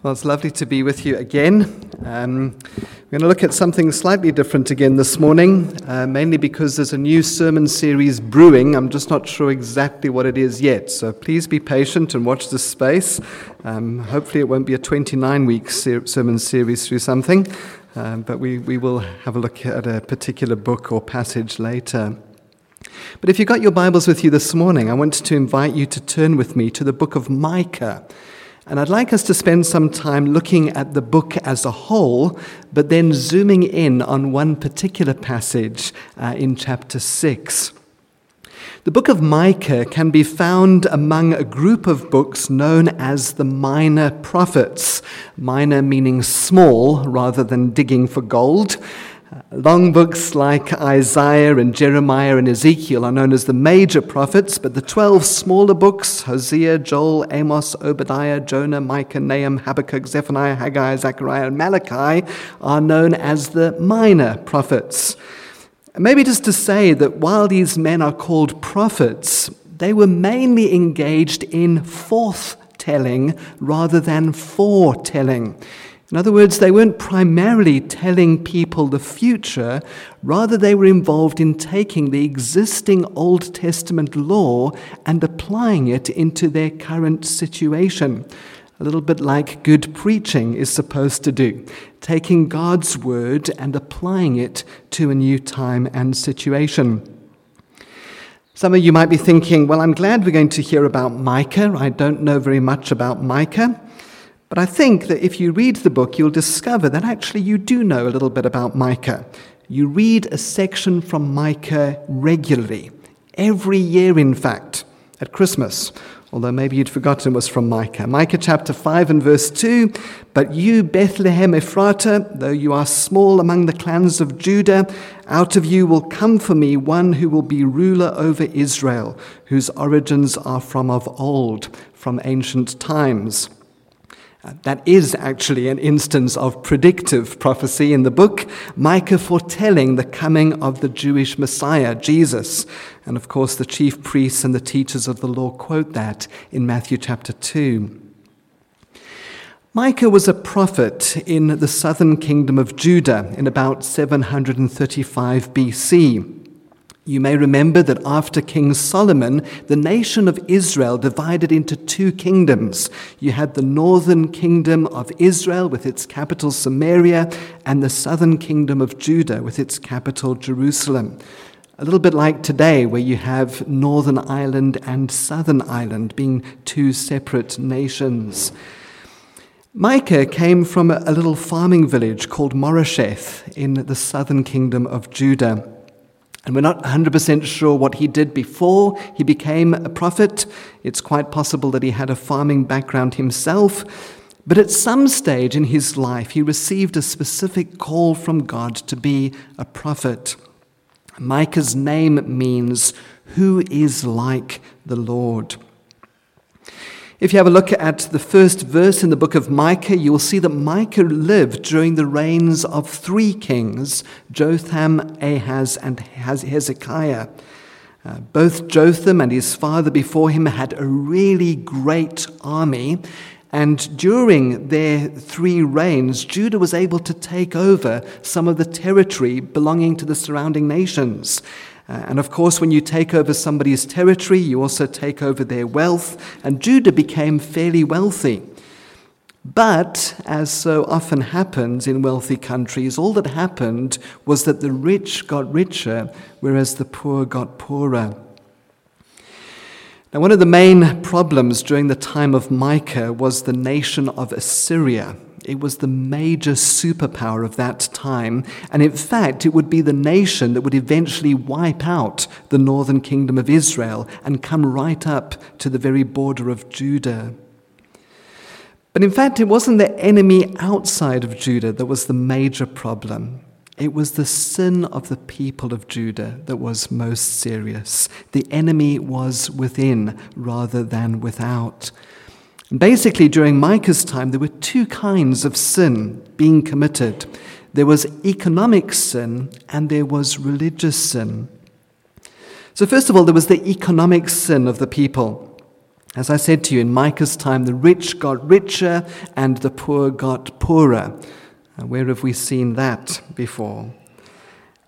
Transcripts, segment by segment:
Well, it's lovely to be with you again. Um, we're going to look at something slightly different again this morning, uh, mainly because there's a new sermon series brewing. I'm just not sure exactly what it is yet, so please be patient and watch this space. Um, hopefully, it won't be a 29 week ser- sermon series through something, um, but we, we will have a look at a particular book or passage later. But if you've got your Bibles with you this morning, I want to invite you to turn with me to the book of Micah. And I'd like us to spend some time looking at the book as a whole, but then zooming in on one particular passage uh, in chapter 6. The book of Micah can be found among a group of books known as the Minor Prophets, minor meaning small rather than digging for gold. Long books like Isaiah and Jeremiah and Ezekiel are known as the major prophets, but the 12 smaller books, Hosea, Joel, Amos, Obadiah, Jonah, Micah, Nahum, Habakkuk, Zephaniah, Haggai, Zechariah, and Malachi, are known as the minor prophets. Maybe just to say that while these men are called prophets, they were mainly engaged in forth-telling rather than foretelling. In other words, they weren't primarily telling people the future, rather, they were involved in taking the existing Old Testament law and applying it into their current situation. A little bit like good preaching is supposed to do, taking God's word and applying it to a new time and situation. Some of you might be thinking, well, I'm glad we're going to hear about Micah. I don't know very much about Micah. But I think that if you read the book, you'll discover that actually you do know a little bit about Micah. You read a section from Micah regularly, every year, in fact, at Christmas. Although maybe you'd forgotten it was from Micah. Micah chapter 5 and verse 2 But you, Bethlehem Ephratah, though you are small among the clans of Judah, out of you will come for me one who will be ruler over Israel, whose origins are from of old, from ancient times. That is actually an instance of predictive prophecy in the book, Micah foretelling the coming of the Jewish Messiah, Jesus. And of course, the chief priests and the teachers of the law quote that in Matthew chapter 2. Micah was a prophet in the southern kingdom of Judah in about 735 BC. You may remember that after King Solomon, the nation of Israel divided into two kingdoms. You had the northern kingdom of Israel with its capital Samaria, and the southern kingdom of Judah with its capital Jerusalem. A little bit like today, where you have Northern Ireland and Southern Ireland being two separate nations. Micah came from a little farming village called Moresheth in the southern kingdom of Judah. And we're not 100% sure what he did before he became a prophet. It's quite possible that he had a farming background himself. But at some stage in his life, he received a specific call from God to be a prophet. Micah's name means, Who is like the Lord? If you have a look at the first verse in the book of Micah, you will see that Micah lived during the reigns of three kings Jotham, Ahaz, and Hezekiah. Uh, both Jotham and his father before him had a really great army, and during their three reigns, Judah was able to take over some of the territory belonging to the surrounding nations. Uh, and of course, when you take over somebody's territory, you also take over their wealth, and Judah became fairly wealthy. But, as so often happens in wealthy countries, all that happened was that the rich got richer, whereas the poor got poorer. Now, one of the main problems during the time of Micah was the nation of Assyria. It was the major superpower of that time, and in fact, it would be the nation that would eventually wipe out the northern kingdom of Israel and come right up to the very border of Judah. But in fact, it wasn't the enemy outside of Judah that was the major problem. It was the sin of the people of Judah that was most serious. The enemy was within rather than without. Basically, during Micah's time, there were two kinds of sin being committed there was economic sin and there was religious sin. So, first of all, there was the economic sin of the people. As I said to you, in Micah's time, the rich got richer and the poor got poorer. Uh, where have we seen that before?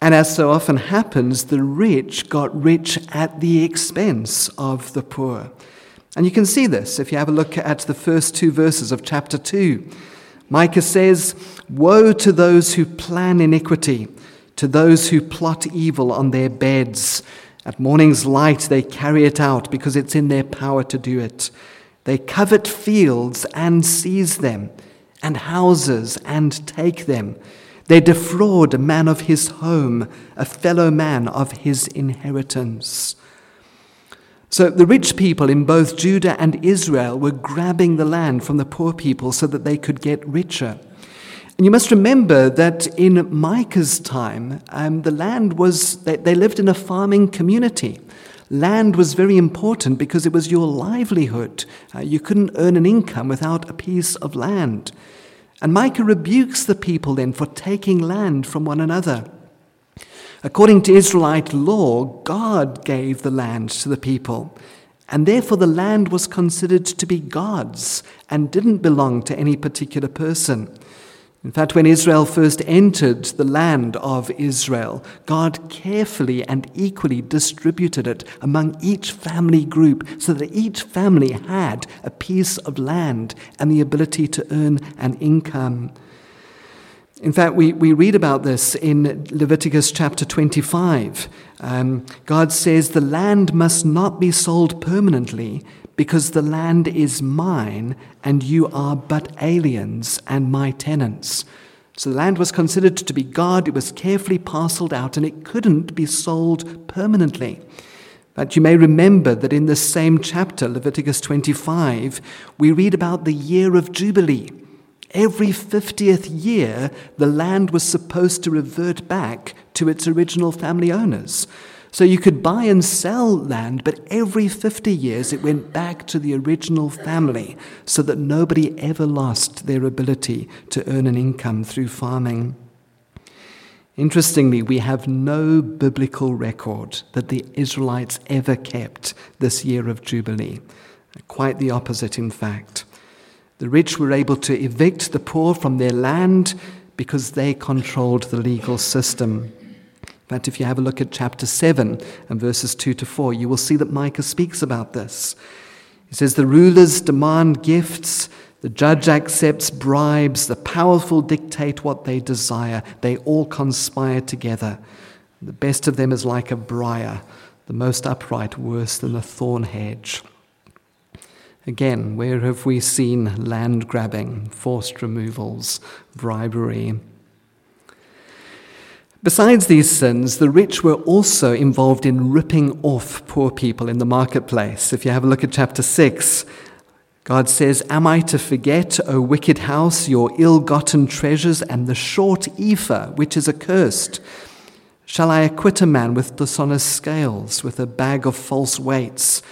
And as so often happens, the rich got rich at the expense of the poor. And you can see this if you have a look at the first two verses of chapter 2. Micah says, Woe to those who plan iniquity, to those who plot evil on their beds. At morning's light, they carry it out because it's in their power to do it. They covet fields and seize them, and houses and take them. They defraud a man of his home, a fellow man of his inheritance. So the rich people in both Judah and Israel were grabbing the land from the poor people so that they could get richer. And you must remember that in Micah's time, um, the land was, they, they lived in a farming community. Land was very important because it was your livelihood. Uh, you couldn't earn an income without a piece of land. And Micah rebukes the people then for taking land from one another. According to Israelite law, God gave the land to the people, and therefore the land was considered to be God's and didn't belong to any particular person. In fact, when Israel first entered the land of Israel, God carefully and equally distributed it among each family group so that each family had a piece of land and the ability to earn an income. In fact, we, we read about this in Leviticus chapter 25. Um, God says, The land must not be sold permanently because the land is mine and you are but aliens and my tenants. So the land was considered to be God, it was carefully parceled out, and it couldn't be sold permanently. But you may remember that in this same chapter, Leviticus 25, we read about the year of Jubilee. Every 50th year, the land was supposed to revert back to its original family owners. So you could buy and sell land, but every 50 years it went back to the original family so that nobody ever lost their ability to earn an income through farming. Interestingly, we have no biblical record that the Israelites ever kept this year of Jubilee. Quite the opposite, in fact. The rich were able to evict the poor from their land because they controlled the legal system. But if you have a look at chapter 7 and verses 2 to 4, you will see that Micah speaks about this. He says, The rulers demand gifts, the judge accepts bribes, the powerful dictate what they desire. They all conspire together. The best of them is like a briar, the most upright worse than a thorn hedge. Again, where have we seen land grabbing, forced removals, bribery? Besides these sins, the rich were also involved in ripping off poor people in the marketplace. If you have a look at chapter 6, God says, Am I to forget, O wicked house, your ill gotten treasures and the short ephah, which is accursed? Shall I acquit a man with dishonest scales, with a bag of false weights?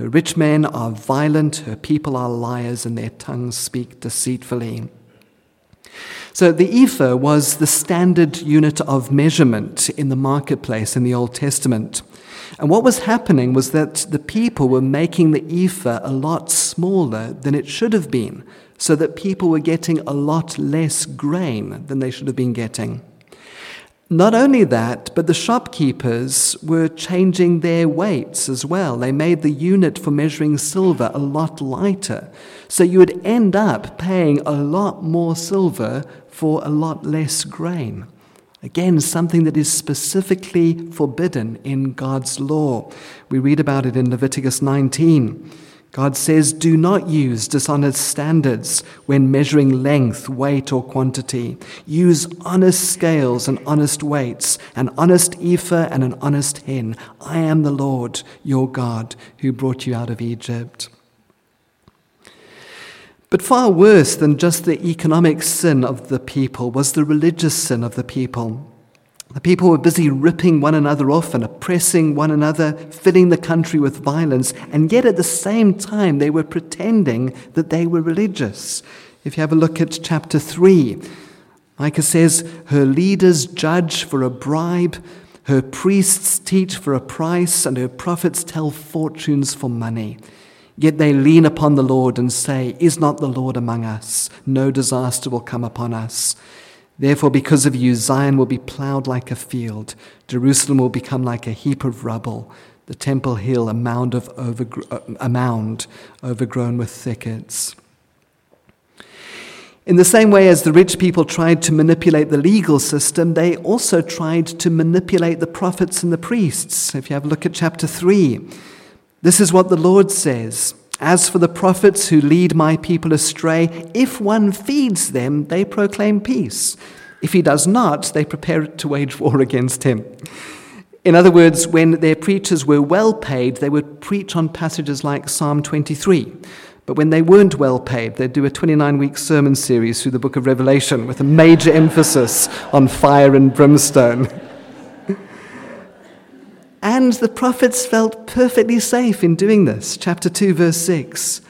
Her rich men are violent, her people are liars, and their tongues speak deceitfully. So the ephah was the standard unit of measurement in the marketplace in the Old Testament. And what was happening was that the people were making the ephah a lot smaller than it should have been, so that people were getting a lot less grain than they should have been getting. Not only that, but the shopkeepers were changing their weights as well. They made the unit for measuring silver a lot lighter. So you would end up paying a lot more silver for a lot less grain. Again, something that is specifically forbidden in God's law. We read about it in Leviticus 19. God says, Do not use dishonest standards when measuring length, weight, or quantity. Use honest scales and honest weights, an honest ephah and an honest hin. I am the Lord your God who brought you out of Egypt. But far worse than just the economic sin of the people was the religious sin of the people. The people were busy ripping one another off and oppressing one another, filling the country with violence, and yet at the same time they were pretending that they were religious. If you have a look at chapter 3, Micah says, Her leaders judge for a bribe, her priests teach for a price, and her prophets tell fortunes for money. Yet they lean upon the Lord and say, Is not the Lord among us? No disaster will come upon us. Therefore, because of you, Zion will be plowed like a field, Jerusalem will become like a heap of rubble, the temple hill a mound, of overgr- a mound overgrown with thickets. In the same way as the rich people tried to manipulate the legal system, they also tried to manipulate the prophets and the priests. If you have a look at chapter 3, this is what the Lord says As for the prophets who lead my people astray, if one feeds them, they proclaim peace. If he does not, they prepare to wage war against him. In other words, when their preachers were well paid, they would preach on passages like Psalm 23 but when they weren't well paid, they'd do a 29 week sermon series through the book of Revelation with a major emphasis on fire and brimstone. and the prophets felt perfectly safe in doing this. Chapter 2, verse 6.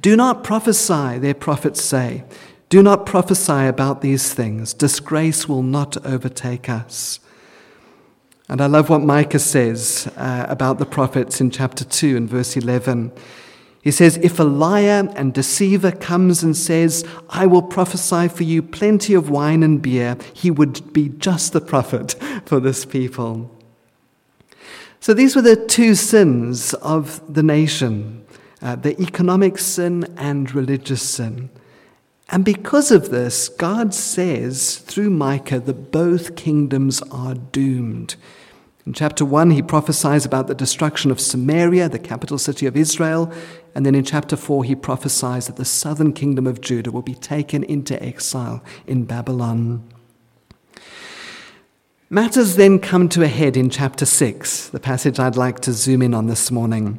Do not prophesy, their prophets say. Do not prophesy about these things. Disgrace will not overtake us. And I love what Micah says uh, about the prophets in chapter 2 and verse 11. He says, If a liar and deceiver comes and says, I will prophesy for you plenty of wine and beer, he would be just the prophet for this people. So these were the two sins of the nation uh, the economic sin and religious sin. And because of this, God says through Micah that both kingdoms are doomed. In chapter 1, he prophesies about the destruction of Samaria, the capital city of Israel. And then in chapter 4, he prophesies that the southern kingdom of Judah will be taken into exile in Babylon. Matters then come to a head in chapter 6, the passage I'd like to zoom in on this morning.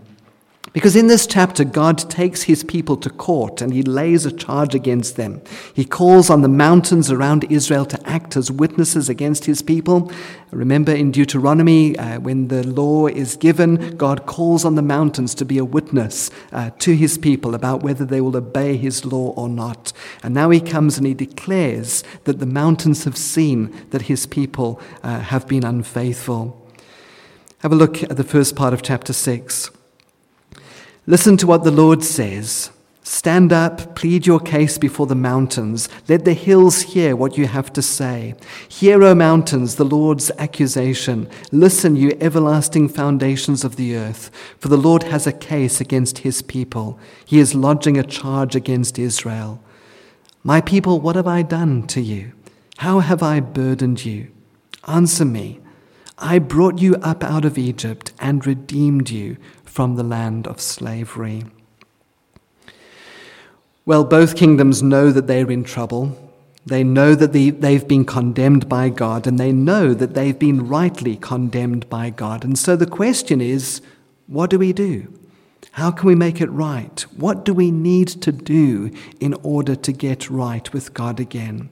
Because in this chapter, God takes his people to court and he lays a charge against them. He calls on the mountains around Israel to act as witnesses against his people. Remember in Deuteronomy, uh, when the law is given, God calls on the mountains to be a witness uh, to his people about whether they will obey his law or not. And now he comes and he declares that the mountains have seen that his people uh, have been unfaithful. Have a look at the first part of chapter 6. Listen to what the Lord says. Stand up, plead your case before the mountains. Let the hills hear what you have to say. Hear, O mountains, the Lord's accusation. Listen, you everlasting foundations of the earth. For the Lord has a case against his people. He is lodging a charge against Israel. My people, what have I done to you? How have I burdened you? Answer me. I brought you up out of Egypt and redeemed you from the land of slavery. Well, both kingdoms know that they're in trouble. They know that they've been condemned by God, and they know that they've been rightly condemned by God. And so the question is what do we do? How can we make it right? What do we need to do in order to get right with God again?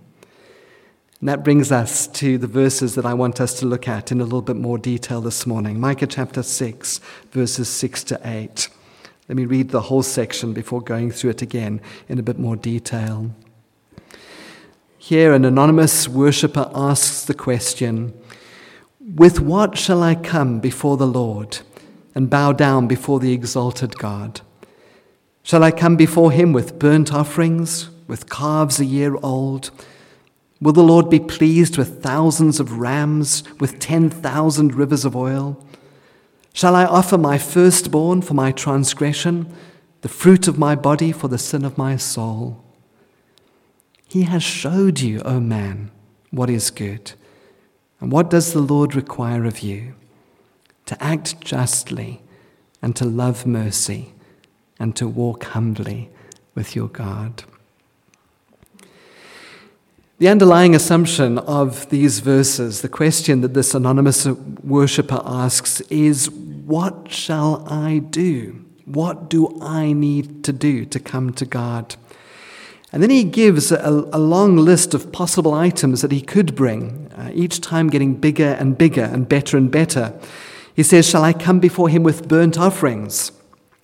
And that brings us to the verses that I want us to look at in a little bit more detail this morning. Micah chapter 6, verses 6 to 8. Let me read the whole section before going through it again in a bit more detail. Here, an anonymous worshipper asks the question With what shall I come before the Lord and bow down before the exalted God? Shall I come before him with burnt offerings, with calves a year old? Will the Lord be pleased with thousands of rams, with 10,000 rivers of oil? Shall I offer my firstborn for my transgression, the fruit of my body for the sin of my soul? He has showed you, O man, what is good. And what does the Lord require of you? To act justly, and to love mercy, and to walk humbly with your God. The underlying assumption of these verses, the question that this anonymous worshipper asks, is What shall I do? What do I need to do to come to God? And then he gives a, a long list of possible items that he could bring, uh, each time getting bigger and bigger and better and better. He says, Shall I come before him with burnt offerings?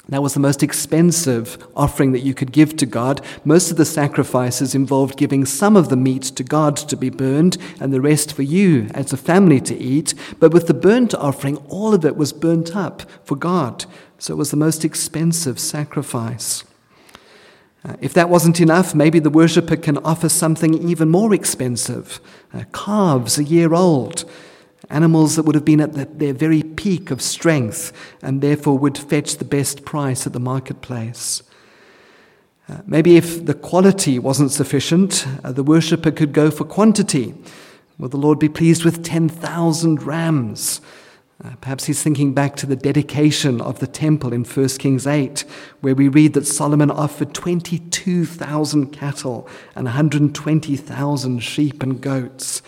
That was the most expensive offering that you could give to God. Most of the sacrifices involved giving some of the meat to God to be burned and the rest for you as a family to eat. But with the burnt offering, all of it was burnt up for God. So it was the most expensive sacrifice. Uh, if that wasn't enough, maybe the worshipper can offer something even more expensive uh, calves a year old animals that would have been at the, their very peak of strength and therefore would fetch the best price at the marketplace. Uh, maybe if the quality wasn't sufficient, uh, the worshipper could go for quantity. Will the Lord be pleased with 10,000 rams? Uh, perhaps he's thinking back to the dedication of the temple in 1 Kings 8, where we read that Solomon offered 22,000 cattle and 120,000 sheep and goats.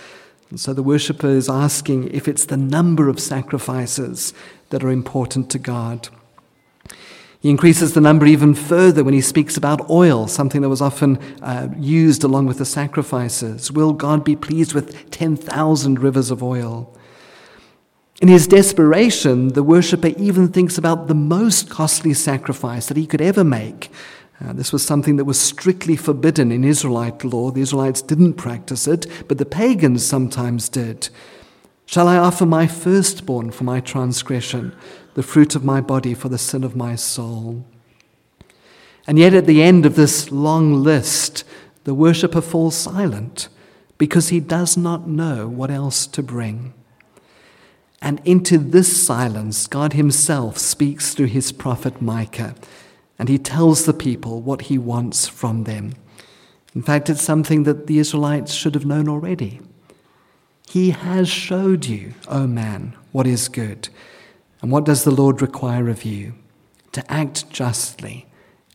And so the worshipper is asking if it's the number of sacrifices that are important to God. He increases the number even further when he speaks about oil, something that was often uh, used along with the sacrifices. Will God be pleased with 10,000 rivers of oil? In his desperation, the worshipper even thinks about the most costly sacrifice that he could ever make, uh, this was something that was strictly forbidden in Israelite law. The Israelites didn't practice it, but the pagans sometimes did. Shall I offer my firstborn for my transgression, the fruit of my body for the sin of my soul? And yet, at the end of this long list, the worshipper falls silent because he does not know what else to bring. And into this silence, God Himself speaks through His prophet Micah and he tells the people what he wants from them. In fact, it's something that the Israelites should have known already. He has showed you, O oh man, what is good. And what does the Lord require of you? To act justly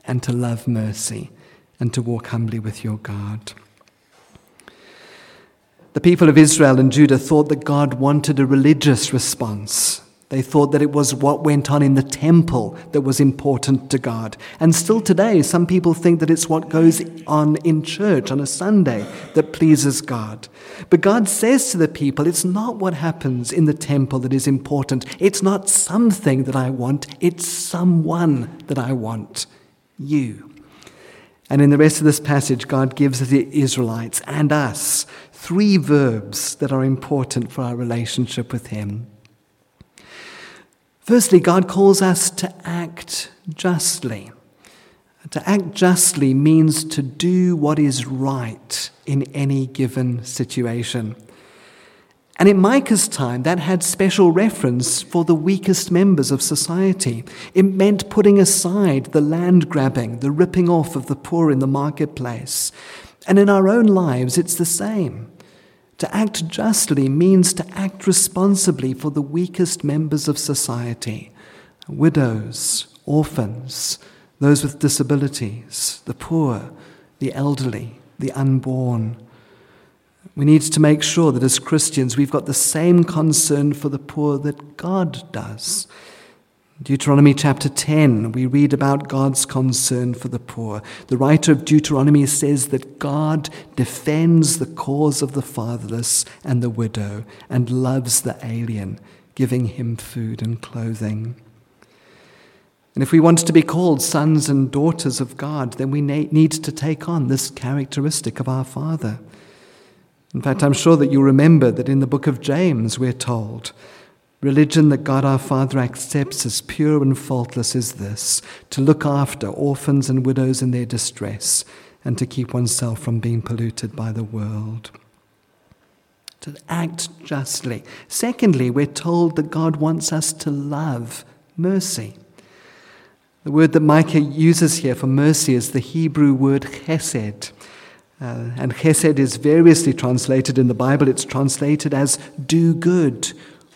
and to love mercy and to walk humbly with your God. The people of Israel and Judah thought that God wanted a religious response they thought that it was what went on in the temple that was important to God. And still today, some people think that it's what goes on in church on a Sunday that pleases God. But God says to the people, it's not what happens in the temple that is important. It's not something that I want, it's someone that I want you. And in the rest of this passage, God gives the Israelites and us three verbs that are important for our relationship with Him. Firstly, God calls us to act justly. To act justly means to do what is right in any given situation. And in Micah's time, that had special reference for the weakest members of society. It meant putting aside the land grabbing, the ripping off of the poor in the marketplace. And in our own lives, it's the same. To act justly means to act responsibly for the weakest members of society widows, orphans, those with disabilities, the poor, the elderly, the unborn. We need to make sure that as Christians we've got the same concern for the poor that God does. Deuteronomy chapter 10, we read about God's concern for the poor. The writer of Deuteronomy says that God defends the cause of the fatherless and the widow and loves the alien, giving him food and clothing. And if we want to be called sons and daughters of God, then we need to take on this characteristic of our Father. In fact, I'm sure that you remember that in the book of James we're told Religion that God our Father accepts as pure and faultless is this to look after orphans and widows in their distress and to keep oneself from being polluted by the world. To act justly. Secondly, we're told that God wants us to love mercy. The word that Micah uses here for mercy is the Hebrew word chesed. Uh, and chesed is variously translated in the Bible. It's translated as do good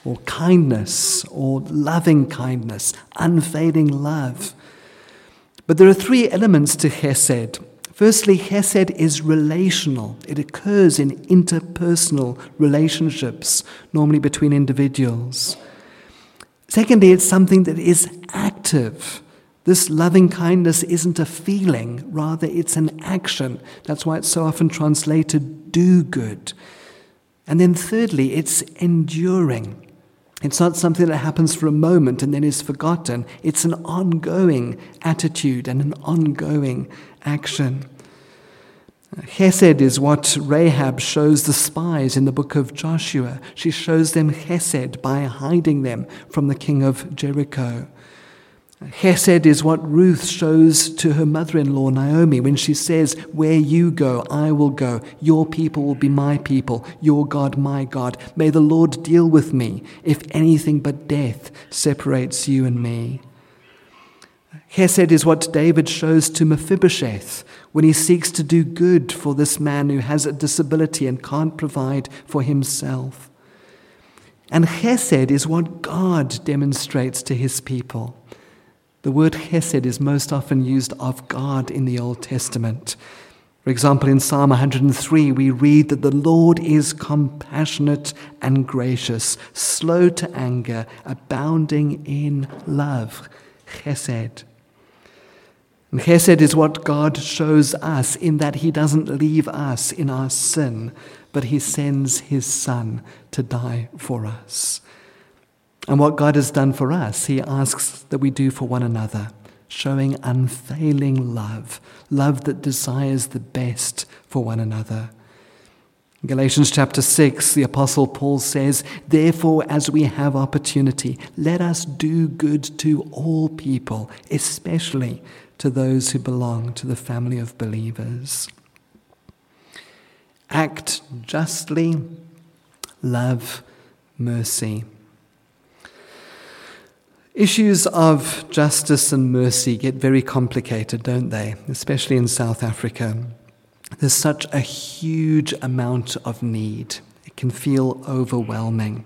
or kindness or loving kindness, unfading love. But there are three elements to Chesed. Firstly, Chesed is relational. It occurs in interpersonal relationships, normally between individuals. Secondly, it's something that is active. This loving kindness isn't a feeling, rather, it's an action. That's why it's so often translated do good. And then thirdly, it's enduring. It's not something that happens for a moment and then is forgotten. It's an ongoing attitude and an ongoing action. Chesed is what Rahab shows the spies in the book of Joshua. She shows them chesed by hiding them from the king of Jericho. Chesed is what Ruth shows to her mother in law Naomi when she says, Where you go, I will go. Your people will be my people. Your God, my God. May the Lord deal with me if anything but death separates you and me. Chesed is what David shows to Mephibosheth when he seeks to do good for this man who has a disability and can't provide for himself. And Chesed is what God demonstrates to his people. The word chesed is most often used of God in the Old Testament. For example, in Psalm 103, we read that the Lord is compassionate and gracious, slow to anger, abounding in love. Chesed. And chesed is what God shows us in that He doesn't leave us in our sin, but He sends His Son to die for us. And what God has done for us, He asks that we do for one another, showing unfailing love, love that desires the best for one another. In Galatians chapter 6, the Apostle Paul says, Therefore, as we have opportunity, let us do good to all people, especially to those who belong to the family of believers. Act justly, love mercy. Issues of justice and mercy get very complicated, don't they? Especially in South Africa. There's such a huge amount of need. It can feel overwhelming.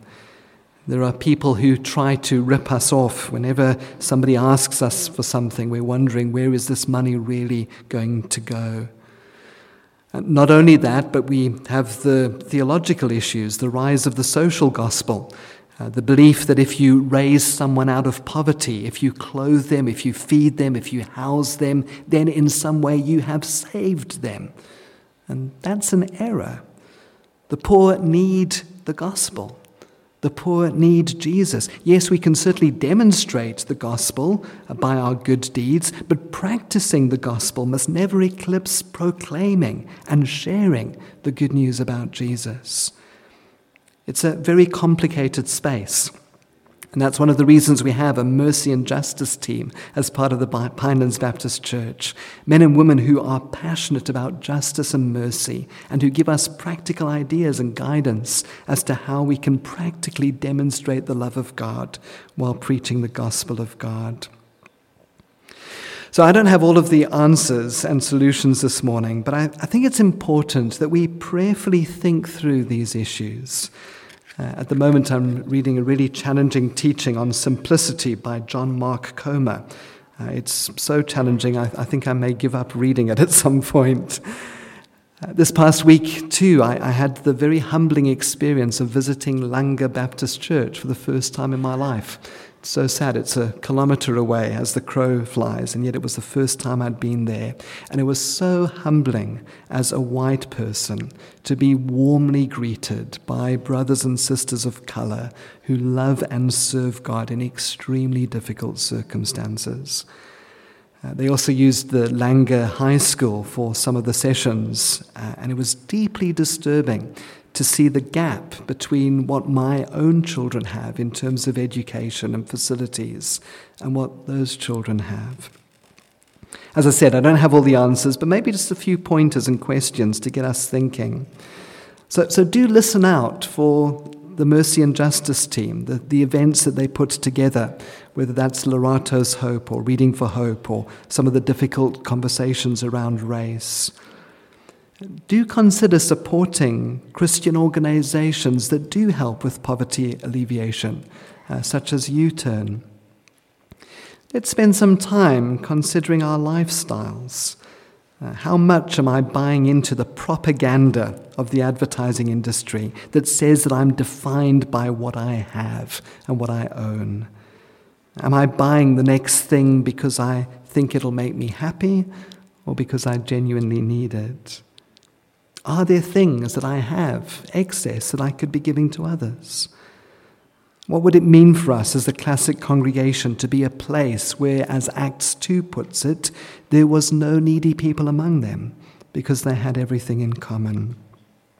There are people who try to rip us off. Whenever somebody asks us for something, we're wondering where is this money really going to go? Not only that, but we have the theological issues, the rise of the social gospel, uh, the belief that if you raise someone out of poverty, if you clothe them, if you feed them, if you house them, then in some way you have saved them. And that's an error. The poor need the gospel. The poor need Jesus. Yes, we can certainly demonstrate the gospel by our good deeds, but practicing the gospel must never eclipse proclaiming and sharing the good news about Jesus. It's a very complicated space. And that's one of the reasons we have a mercy and justice team as part of the Pinelands Baptist Church. Men and women who are passionate about justice and mercy and who give us practical ideas and guidance as to how we can practically demonstrate the love of God while preaching the gospel of God. So I don't have all of the answers and solutions this morning, but I, I think it's important that we prayerfully think through these issues. Uh, at the moment, I'm reading a really challenging teaching on simplicity by John Mark Comer. Uh, it's so challenging, I, I, think I may give up reading it at some point. Uh, this past week, too, I, I, had the very humbling experience of visiting Langa Baptist Church for the first time in my life so sad. It's a kilometer away as the crow flies, and yet it was the first time I'd been there. And it was so humbling as a white person to be warmly greeted by brothers and sisters of color who love and serve God in extremely difficult circumstances. Uh, they also used the Langa High School for some of the sessions, uh, and it was deeply disturbing to see the gap between what my own children have in terms of education and facilities and what those children have. As I said, I don't have all the answers, but maybe just a few pointers and questions to get us thinking. So, so do listen out for the Mercy and Justice team, the, the events that they put together, whether that's Lorato's Hope or Reading for Hope or some of the difficult conversations around race do consider supporting Christian organizations that do help with poverty alleviation, uh, such as U Turn. Let's spend some time considering our lifestyles. Uh, how much am I buying into the propaganda of the advertising industry that says that I'm defined by what I have and what I own? Am I buying the next thing because I think it'll make me happy or because I genuinely need it? Are there things that I have, excess, that I could be giving to others? What would it mean for us as a classic congregation to be a place where, as Acts 2 puts it, there was no needy people among them because they had everything in common?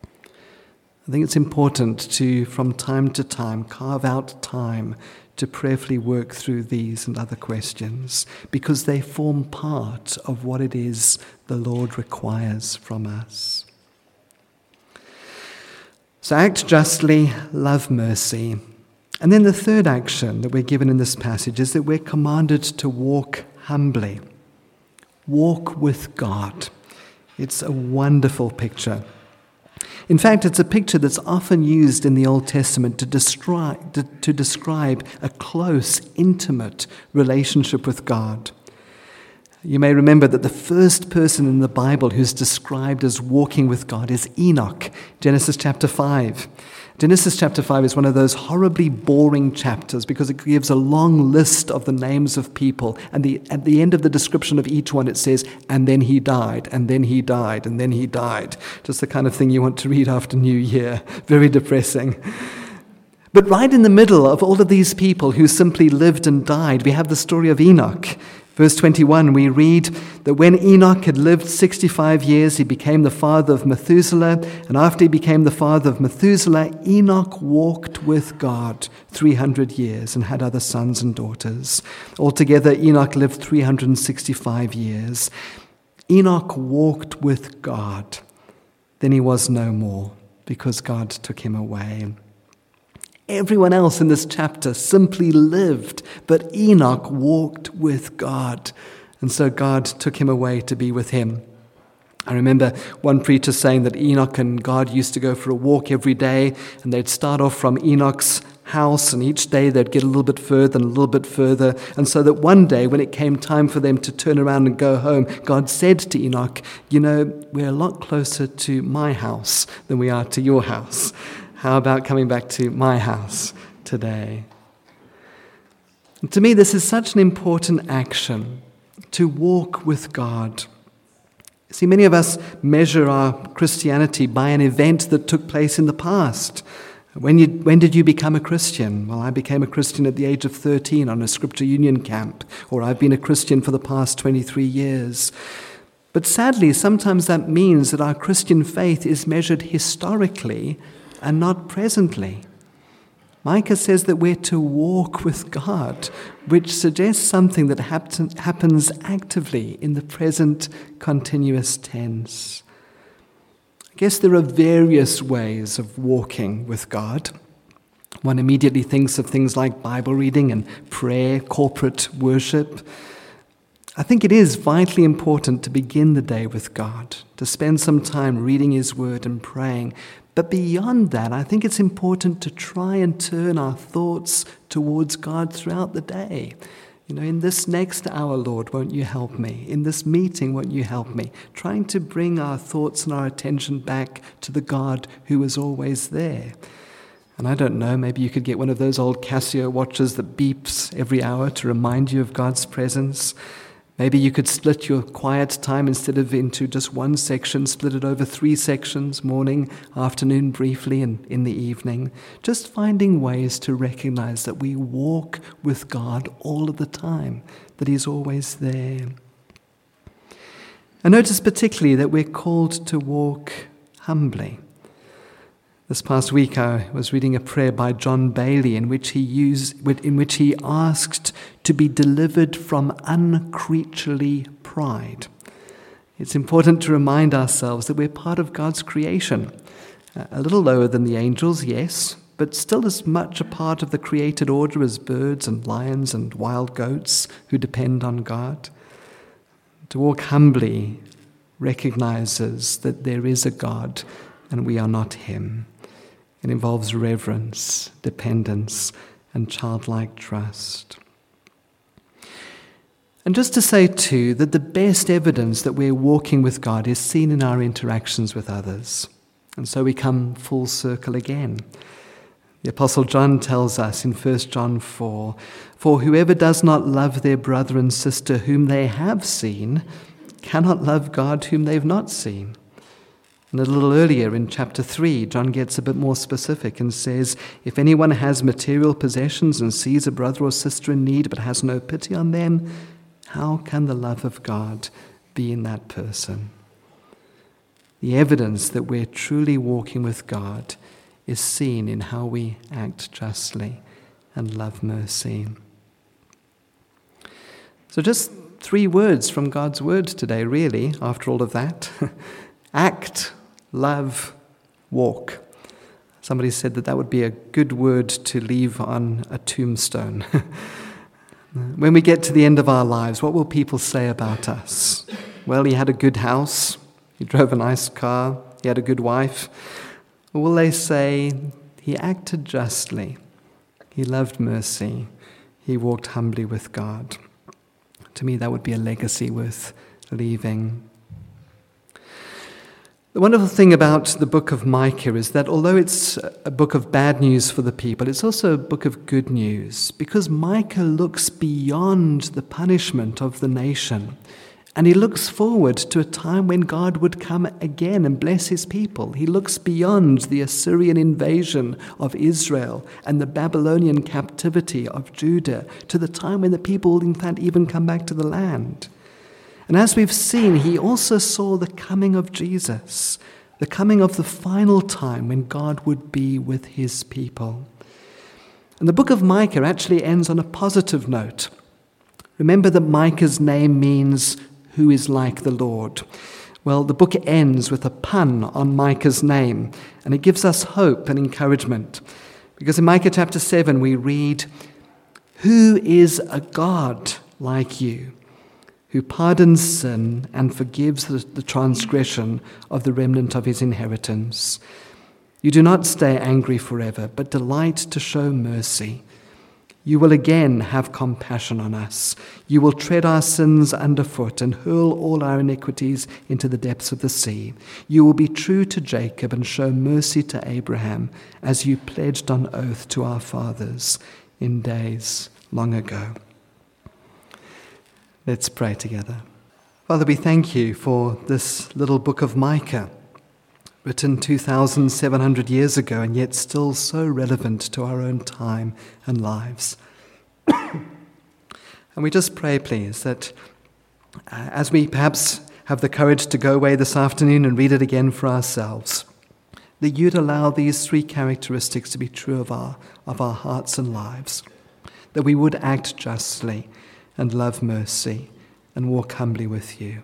I think it's important to, from time to time, carve out time to prayerfully work through these and other questions because they form part of what it is the Lord requires from us. So act justly, love mercy. And then the third action that we're given in this passage is that we're commanded to walk humbly. Walk with God. It's a wonderful picture. In fact, it's a picture that's often used in the Old Testament to describe, to, to describe a close, intimate relationship with God. You may remember that the first person in the Bible who's described as walking with God is Enoch, Genesis chapter 5. Genesis chapter 5 is one of those horribly boring chapters because it gives a long list of the names of people. And the, at the end of the description of each one, it says, and then he died, and then he died, and then he died. Just the kind of thing you want to read after New Year. Very depressing. But right in the middle of all of these people who simply lived and died, we have the story of Enoch. Verse 21, we read that when Enoch had lived 65 years, he became the father of Methuselah. And after he became the father of Methuselah, Enoch walked with God 300 years and had other sons and daughters. Altogether, Enoch lived 365 years. Enoch walked with God. Then he was no more because God took him away. Everyone else in this chapter simply lived, but Enoch walked with God. And so God took him away to be with him. I remember one preacher saying that Enoch and God used to go for a walk every day, and they'd start off from Enoch's house, and each day they'd get a little bit further and a little bit further. And so that one day, when it came time for them to turn around and go home, God said to Enoch, You know, we're a lot closer to my house than we are to your house. How about coming back to my house today? To me, this is such an important action to walk with God. See, many of us measure our Christianity by an event that took place in the past. When, you, when did you become a Christian? Well, I became a Christian at the age of 13 on a Scripture Union camp, or I've been a Christian for the past 23 years. But sadly, sometimes that means that our Christian faith is measured historically and not presently. Micah says that we're to walk with God, which suggests something that happens actively in the present continuous tense. I guess there are various ways of walking with God. One immediately thinks of things like Bible reading and prayer, corporate worship. I think it is vitally important to begin the day with God, to spend some time reading His Word and praying, but beyond that, I think it's important to try and turn our thoughts towards God throughout the day. You know, in this next hour, Lord, won't you help me? In this meeting, won't you help me? Trying to bring our thoughts and our attention back to the God who is always there. And I don't know, maybe you could get one of those old Casio watches that beeps every hour to remind you of God's presence. Maybe you could split your quiet time instead of into just one section, split it over three sections morning, afternoon, briefly, and in the evening. Just finding ways to recognize that we walk with God all of the time, that He's always there. And notice particularly that we're called to walk humbly. This past week, I was reading a prayer by John Baillie in which he used, in which he asked to be delivered from uncreaturely pride. It's important to remind ourselves that we're part of God's creation, a little lower than the angels, yes, but still as much a part of the created order as birds and lions and wild goats who depend on God. To walk humbly recognizes that there is a God and we are not Him. It involves reverence, dependence, and childlike trust. And just to say, too, that the best evidence that we're walking with God is seen in our interactions with others. And so we come full circle again. The Apostle John tells us in 1 John 4 For whoever does not love their brother and sister whom they have seen cannot love God whom they've not seen. And a little earlier in chapter 3, John gets a bit more specific and says, If anyone has material possessions and sees a brother or sister in need but has no pity on them, how can the love of God be in that person? The evidence that we're truly walking with God is seen in how we act justly and love mercy. So, just three words from God's word today, really, after all of that act love, walk. Somebody said that that would be a good word to leave on a tombstone. when we get to the end of our lives, what will people say about us? Well, he had a good house, he drove a nice car, he had a good wife. Or will they say, he acted justly, he loved mercy, he walked humbly with God? To me, that would be a legacy worth leaving. The wonderful thing about the book of Micah is that although it's a book of bad news for the people, it's also a book of good news because Micah looks beyond the punishment of the nation and he looks forward to a time when God would come again and bless his people. He looks beyond the Assyrian invasion of Israel and the Babylonian captivity of Judah to the time when the people will, in fact, even come back to the land. And as we've seen, he also saw the coming of Jesus, the coming of the final time when God would be with his people. And the book of Micah actually ends on a positive note. Remember that Micah's name means who is like the Lord. Well, the book ends with a pun on Micah's name, and it gives us hope and encouragement. Because in Micah chapter 7, we read, Who is a God like you? Who pardons sin and forgives the, the, transgression of the remnant of his inheritance. You do not stay angry forever, but delight to show mercy. You will again have compassion on us. You will tread our sins underfoot and hurl all our iniquities into the depths of the sea. You will be true to Jacob and show mercy to Abraham, as you pledged on oath to our fathers in days long ago. Let's pray together. Father, we thank you for this little book of Micah, written 2,700 years ago and yet still so relevant to our own time and lives. and we just pray, please, that uh, as we perhaps have the courage to go away this afternoon and read it again for ourselves, that you'd allow these three characteristics to be true of our, of our hearts and lives, that we would act justly and love mercy and walk humbly with you.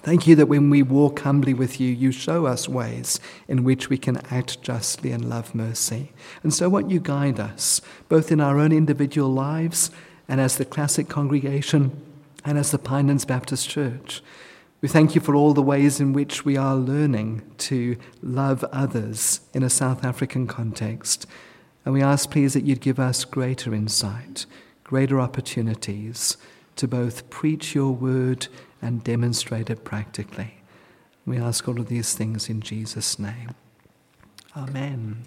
Thank you that when we walk humbly with you, you show us ways in which we can act justly and love mercy. And so, won't you guide us, both in our own individual lives and as the classic congregation and as the Pinelands Baptist Church? We thank you for all the ways in which we are learning to love others in a South African context. And we ask, please, that you'd give us greater insight greater opportunities to both preach your word and demonstrate it practically. We ask all of these things in Jesus' name. Amen.